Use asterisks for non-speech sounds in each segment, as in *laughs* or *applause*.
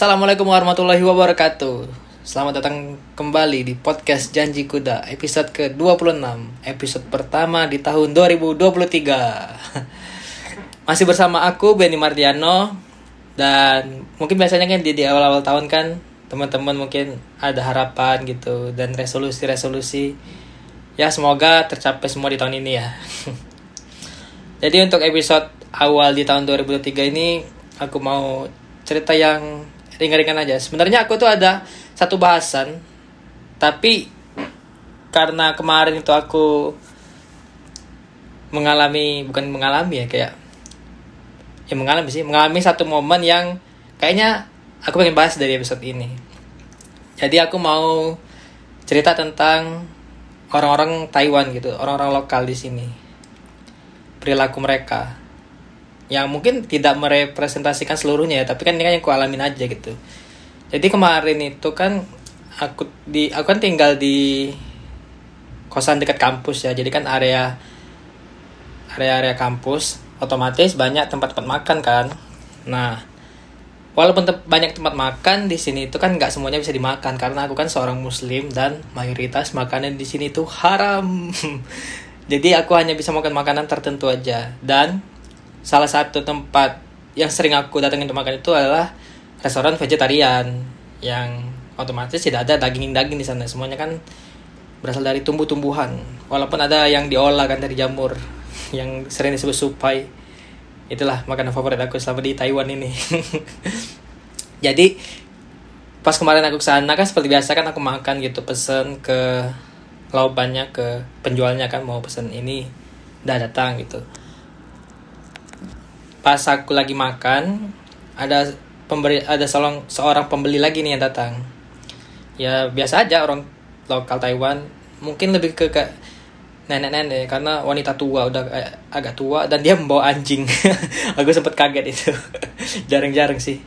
Assalamualaikum warahmatullahi wabarakatuh. Selamat datang kembali di podcast Janji Kuda Episode ke-26 Episode pertama di tahun 2023 *laughs* Masih bersama aku Benny Mardiano Dan mungkin biasanya kan di, di awal-awal tahun kan Teman-teman mungkin ada harapan gitu Dan resolusi-resolusi. Ya semoga tercapai semua di tahun ini ya. *laughs* Jadi untuk episode awal di tahun 2023 ini Aku mau cerita yang ringan-ringan aja. Sebenarnya aku tuh ada satu bahasan, tapi karena kemarin itu aku mengalami bukan mengalami ya kayak ya mengalami sih mengalami satu momen yang kayaknya aku pengen bahas dari episode ini. Jadi aku mau cerita tentang orang-orang Taiwan gitu, orang-orang lokal di sini. Perilaku mereka yang mungkin tidak merepresentasikan seluruhnya ya tapi kan ini kan yang aku alamin aja gitu. Jadi kemarin itu kan aku di aku kan tinggal di kosan dekat kampus ya jadi kan area area-area kampus otomatis banyak tempat-tempat makan kan. Nah walaupun te banyak tempat makan di sini itu kan nggak semuanya bisa dimakan karena aku kan seorang muslim dan mayoritas makanan di sini itu haram. *laughs* Jadi aku hanya bisa makan makanan tertentu aja. Dan salah satu tempat yang sering aku datangin untuk makan itu adalah restoran vegetarian yang otomatis tidak ada daging-daging di sana. Semuanya kan berasal dari tumbuh-tumbuhan. Walaupun ada yang diolah kan dari jamur *laughs* yang sering disebut supai. Itulah makanan favorit aku selama di Taiwan ini. *laughs* Jadi pas kemarin aku ke sana kan seperti biasa kan aku makan gitu pesen ke laupannya ke penjualnya kan mau pesen ini udah datang gitu pas aku lagi makan ada pemberi ada seorang seorang pembeli lagi nih yang datang. Ya biasa aja orang lokal Taiwan. Mungkin lebih ke, ke nenek-nenek karena wanita tua udah agak tua dan dia membawa anjing. *laughs* Aku sempet kaget itu. *laughs* Jarang-jarang sih.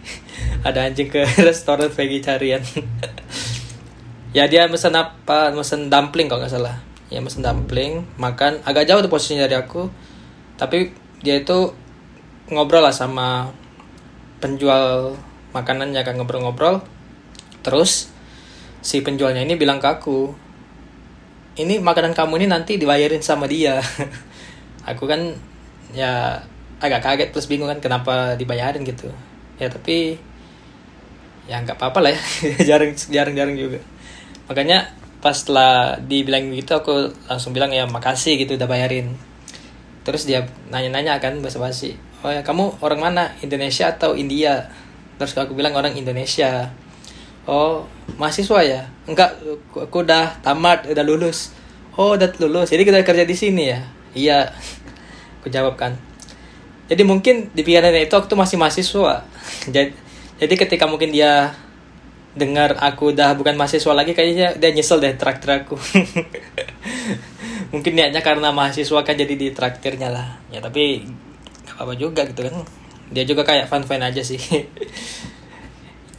Ada anjing ke *laughs* restoran vegetarian. Ya dia mesen apa? Mesen dumpling kalau nggak salah. Ya mesen dumpling makan. Agak jauh tuh posisinya dari aku. Tapi dia itu ngobrol lah sama penjual makanannya kan ngobrol-ngobrol. Terus si penjualnya ini bilang ke aku ini makanan kamu ini nanti dibayarin sama dia. *laughs* Aku kan ya agak kaget plus bingung kan kenapa dibayarin gitu. Ya tapi ya nggak apa-apa lah ya. *laughs* Jarang jarang jarang juga. Makanya pas setelah dibilang gitu aku langsung bilang ya makasih gitu udah bayarin terus dia nanya-nanya kan basa-basi oh ya kamu orang mana? Indonesia atau India? Terus aku bilang orang Indonesia. Oh mahasiswa ya? Enggak aku udah tamat udah lulus. Oh udah lulus jadi kita kerja di sini ya? Iya. *laughs* Aku jawab kan. Jadi mungkin di pikirannya itu waktu masih mahasiswa. *laughs* Jadi jadi ketika mungkin dia dengar aku udah bukan mahasiswa lagi kayaknya dia nyesel deh traktir aku *laughs* mungkin niatnya karena mahasiswa kan jadi di traktirnya lah. Ya tapi apa juga gitu kan. Dia juga kayak fun fun aja sih. *laughs*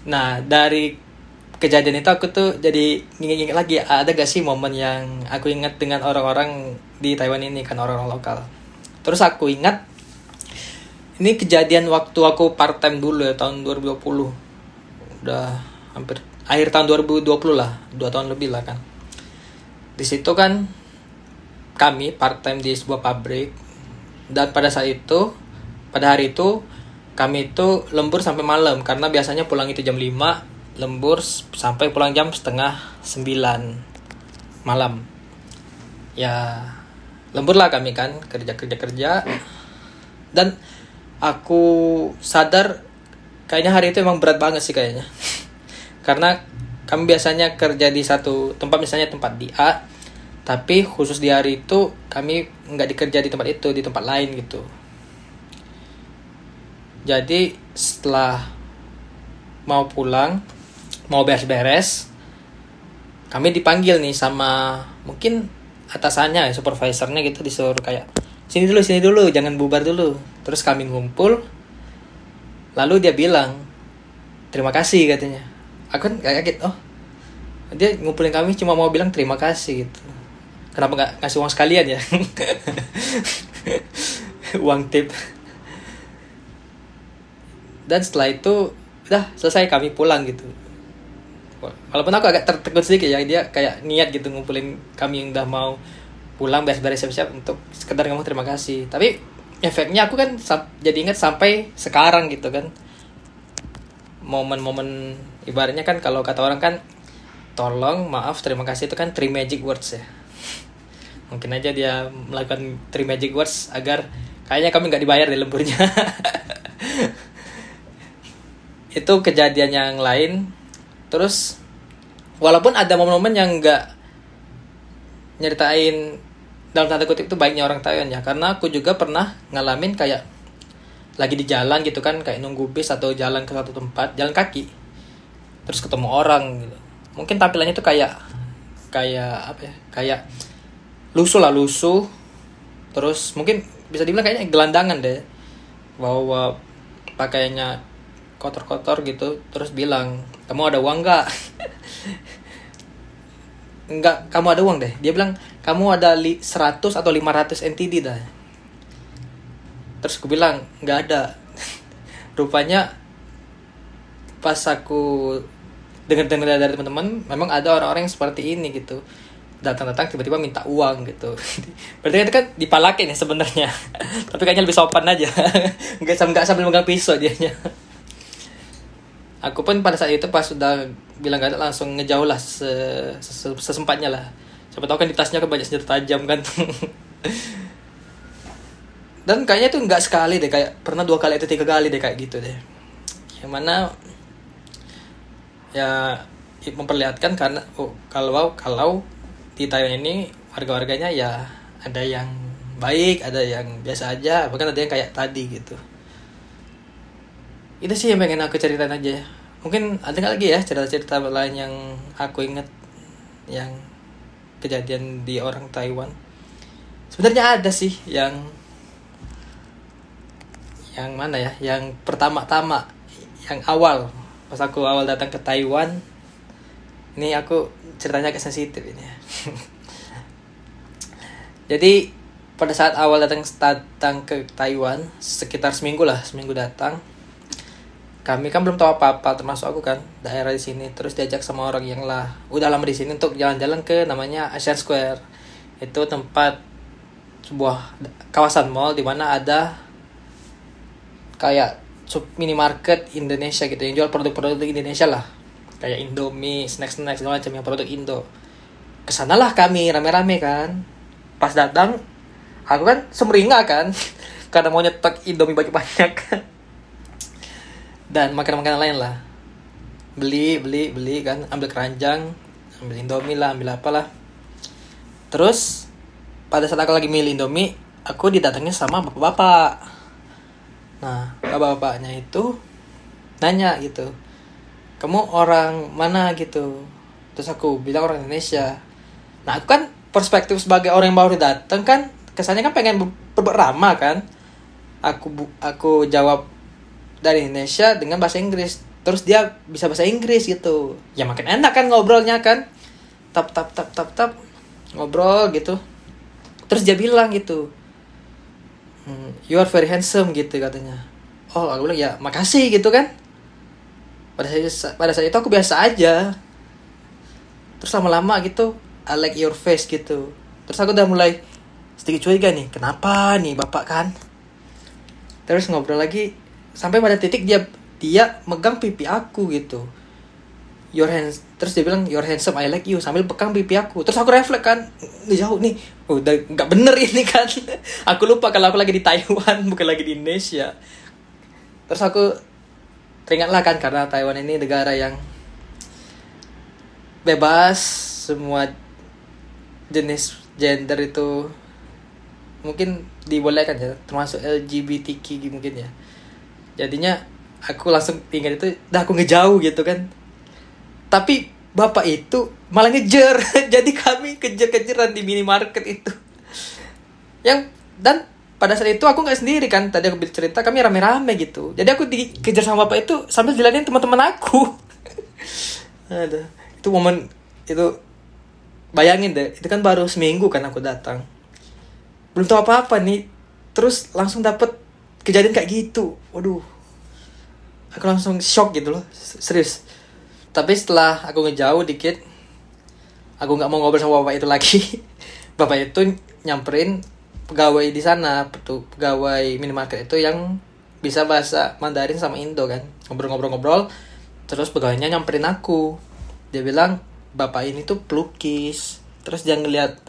Nah dari kejadian itu aku tuh jadi inget-inget lagi ada gak sih momen yang aku ingat dengan orang-orang di Taiwan ini kan orang-orang lokal. Terus aku ingat ini kejadian waktu aku part time dulu ya tahun 2020 udah hampir akhir tahun 2020 lah dua tahun lebih lah kan. Di situ kan kami part time di sebuah pabrik. Dan pada saat itu pada hari itu kami itu lembur sampai malam. Karena biasanya pulang itu jam 5 lembur sampai pulang jam setengah 9 malam. Ya lembur lah kami kan kerja kerja kerja dan aku sadar kayaknya hari itu emang berat banget sih kayaknya. *laughs* Karena kami biasanya kerja di satu tempat misalnya tempat di A tapi khusus di hari itu kami nggak dikerja di tempat itu di tempat lain gitu. Jadi setelah mau pulang mau beres-beres kami dipanggil nih sama mungkin atasannya ya supervisornya gitu disuruh kayak sini dulu sini dulu jangan bubar dulu. Terus kami ngumpul lalu dia bilang terima kasih katanya. Aku kan kayak kaget oh dia ngumpulin kami cuma mau bilang terima kasih gitu kenapa nggak ngasih uang sekalian ya? *laughs* Uang tip. Dan setelah itu udah selesai kami pulang gitu. Walaupun aku agak tertegun sedikit ya dia kayak niat gitu ngumpulin kami yang udah mau pulang beres-beres siap-siap untuk sekedar ngomong terima kasih. Tapi efeknya aku kan jadi ingat sampai sekarang gitu kan. Momen-momen ibaratnya kan kalau kata orang kan tolong maaf terima kasih itu kan three magic words ya mungkin aja dia melakukan three magic words agar kayaknya kami nggak dibayar di lemburnya. *laughs* Itu kejadian yang lain. Terus walaupun ada momen-momen yang nggak nyeritain dalam tanda kutip itu baiknya orang Taiwan ya. Karena aku juga pernah ngalamin kayak lagi di jalan gitu kan kayak nunggu bis atau jalan ke satu tempat jalan kaki terus ketemu orang gitu. Mungkin tampilannya itu kayak kayak apa ya kayak lusuh lah lusuh. Terus mungkin bisa dibilang kayaknya gelandangan deh. Bawa pakaiannya kotor-kotor gitu terus bilang kamu ada uang nggak? *laughs* Nggak kamu ada uang deh. Dia bilang kamu ada li 100 atau 500 NTD dah. Terus aku bilang nggak ada. *laughs* Rupanya pas aku dengar-dengar dari teman-teman memang ada orang-orang yang seperti ini gitu datang-datang tiba-tiba minta uang gitu. *laughs* Berarti itu kan dipalakin ya sebenarnya. *laughs* Tapi kayaknya lebih sopan aja. *laughs* Nggak nggak sambil megang pisau dianya aku pun pada saat itu pas sudah bilang gak ada langsung ngejauh lah sesempatnya lah. Siapa tahu kan di tasnya kan banyak senjata tajam kan. Dan kayaknya tuh nggak sekali deh kayak pernah dua kali atau tiga kali deh kayak gitu deh. Yang mana ya memperlihatkan karena oh, kalau kalau di Taiwan ini warga-warganya ya ada yang baik ada yang biasa aja bahkan ada yang kayak tadi gitu. Itu sih yang pengen aku ceritain aja. Mungkin ada nggak lagi ya cerita-cerita lain yang aku inget yang kejadian di orang Taiwan? Sebenarnya ada sih yang yang mana ya? Yang pertama-tama yang awal. Pas aku awal datang ke Taiwan ini aku ceritanya agak sensitif ini ya. *laughs* jadi pada saat awal datang datang ke Taiwan sekitar seminggu lah seminggu datang kami kan belum tahu apa-apa termasuk aku kan daerah di sini terus diajak sama orang yang lah udah lama di sini untuk jalan-jalan ke namanya Asian Square itu tempat sebuah kawasan mall di mana ada kayak sub minimarket Indonesia gitu yang jual produk-produk Indonesia lah kayak Indomie, snack-snack segala macam yang produk Indo. Ke sanalah kami rame-rame kan. Pas datang, aku kan semeringa kan, *laughs* karena mau nyetok Indomie banyak-banyak. *laughs* Dan makanan-makanan lain lah. Beli, beli, beli kan, ambil keranjang, ambil Indomie lah, ambil apalah. Terus pada saat aku lagi milih Indomie, aku didatangnya sama bapak-bapak nah bapak-bapaknya itu nanya gitu kamu orang mana gitu? Terus aku bilang orang Indonesia. Nah aku kan perspektif sebagai orang yang baru datang kan kesannya kan pengen berberamah kan? Aku aku jawab dari Indonesia dengan bahasa Inggris. Terus dia bisa bahasa Inggris gitu. Ya makin enak kan ngobrolnya kan? Tap tap tap tap tap. Ngobrol gitu. Terus dia bilang gitu. Hmm, you are very handsome gitu katanya. Oh aku bilang ya makasih gitu kan pada saat pada saat itu aku biasa aja. Terus lama-lama gitu I like your face gitu. Terus aku udah mulai sedikit curiga nih kenapa nih bapak kan? Terus ngobrol lagi sampai pada titik dia dia megang pipi aku gitu. Your hands terus dia bilang your handsome I like you. Sambil pegang pipi aku. Terus aku refleks kan jauh nih. Oh, udah nggak bener *laughs* ini kan. Aku lupa kalau aku lagi di Taiwan *laughs* bukan lagi di Indonesia. Terus aku teringatlah kan karena Taiwan ini negara yang bebas semua jenis gender itu mungkin dibolehkan ya termasuk LGBTQ mungkin ya. Jadinya aku langsung tinggal itu dah aku ngejauh gitu kan. Tapi bapak itu malah ngejar. *laughs* Jadi kami kejar-kejaran di minimarket itu. Yang dan pada saat itu aku nggak sendiri kan. Tadi aku cerita kami rame-rame gitu. Jadi aku dikejar sama bapak itu sambil jalanin teman-teman aku. *laughs* Ada. Itu momen itu bayangin deh itu kan baru seminggu kan aku datang. Belum tahu apa-apa nih. Terus langsung dapet kejadian kayak gitu. Waduh. Aku langsung shock gitu loh. Serius. Tapi setelah aku ngejauh dikit aku nggak mau ngobrol sama bapak itu lagi. *laughs* Bapak itu nyamperin pegawai di sana pegawai minimarket itu yang bisa bahasa Mandarin sama Indo kan. Ngobrol-ngobrol-ngobrol terus pegawainya nyamperin aku. Dia bilang bapak ini tuh pelukis. Terus dia ngeliat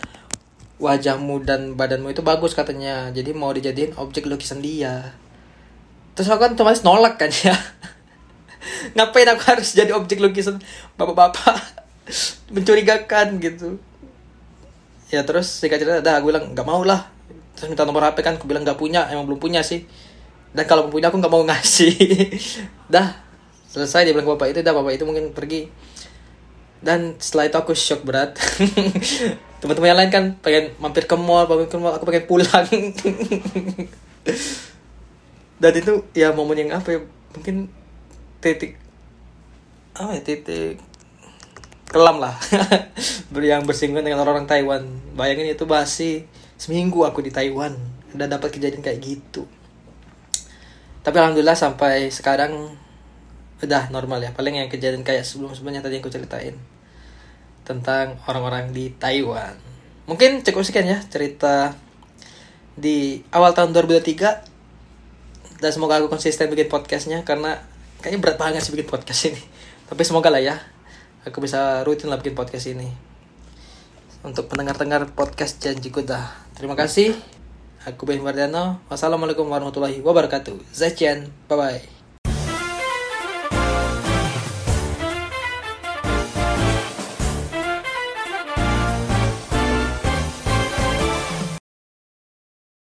wajahmu dan badanmu itu bagus katanya. Jadi mau dijadiin objek lukisan dia. Terus aku kan otomatis nolak kan ya. *laughs* Ngapain aku harus jadi objek lukisan bapak-bapak? *laughs* Mencurigakan gitu. Ya terus singkat cerita dah aku bilang nggak mau lah terus minta nomor HP kan aku bilang nggak punya. Emang belum punya sih. Dan kalau punya aku nggak mau ngasih. *laughs* Dah selesai dia bilang bapak itu. Dah bapak itu mungkin pergi. Dan setelah itu aku shock berat. *laughs* Teman-teman yang lain kan pengen mampir ke mall mampir ke mall aku pengen pulang. *laughs* Dan itu ya momen yang apa ya? Mungkin titik apa ya titik kelam lah. Yang bersinggungan dengan orang-orang Taiwan. Bayangin itu basi seminggu aku di Taiwan dan dapat kejadian kayak gitu tapi alhamdulillah sampai sekarang udah normal ya paling yang kejadian kayak sebelum sebelumnya tadi yang aku ceritain tentang orang-orang di Taiwan. Mungkin cukup sekian ya cerita di awal tahun 2023 dan semoga aku konsisten bikin podcastnya karena kayaknya berat banget sih bikin podcast ini. Tapi semoga lah ya aku bisa rutin lah bikin podcast ini. Untuk pendengar-dengar podcast janji dah. Terima kasih. Aku Ben Mardiano. Wassalamualaikum warahmatullahi wabarakatuh. Zaijian. Bye-bye.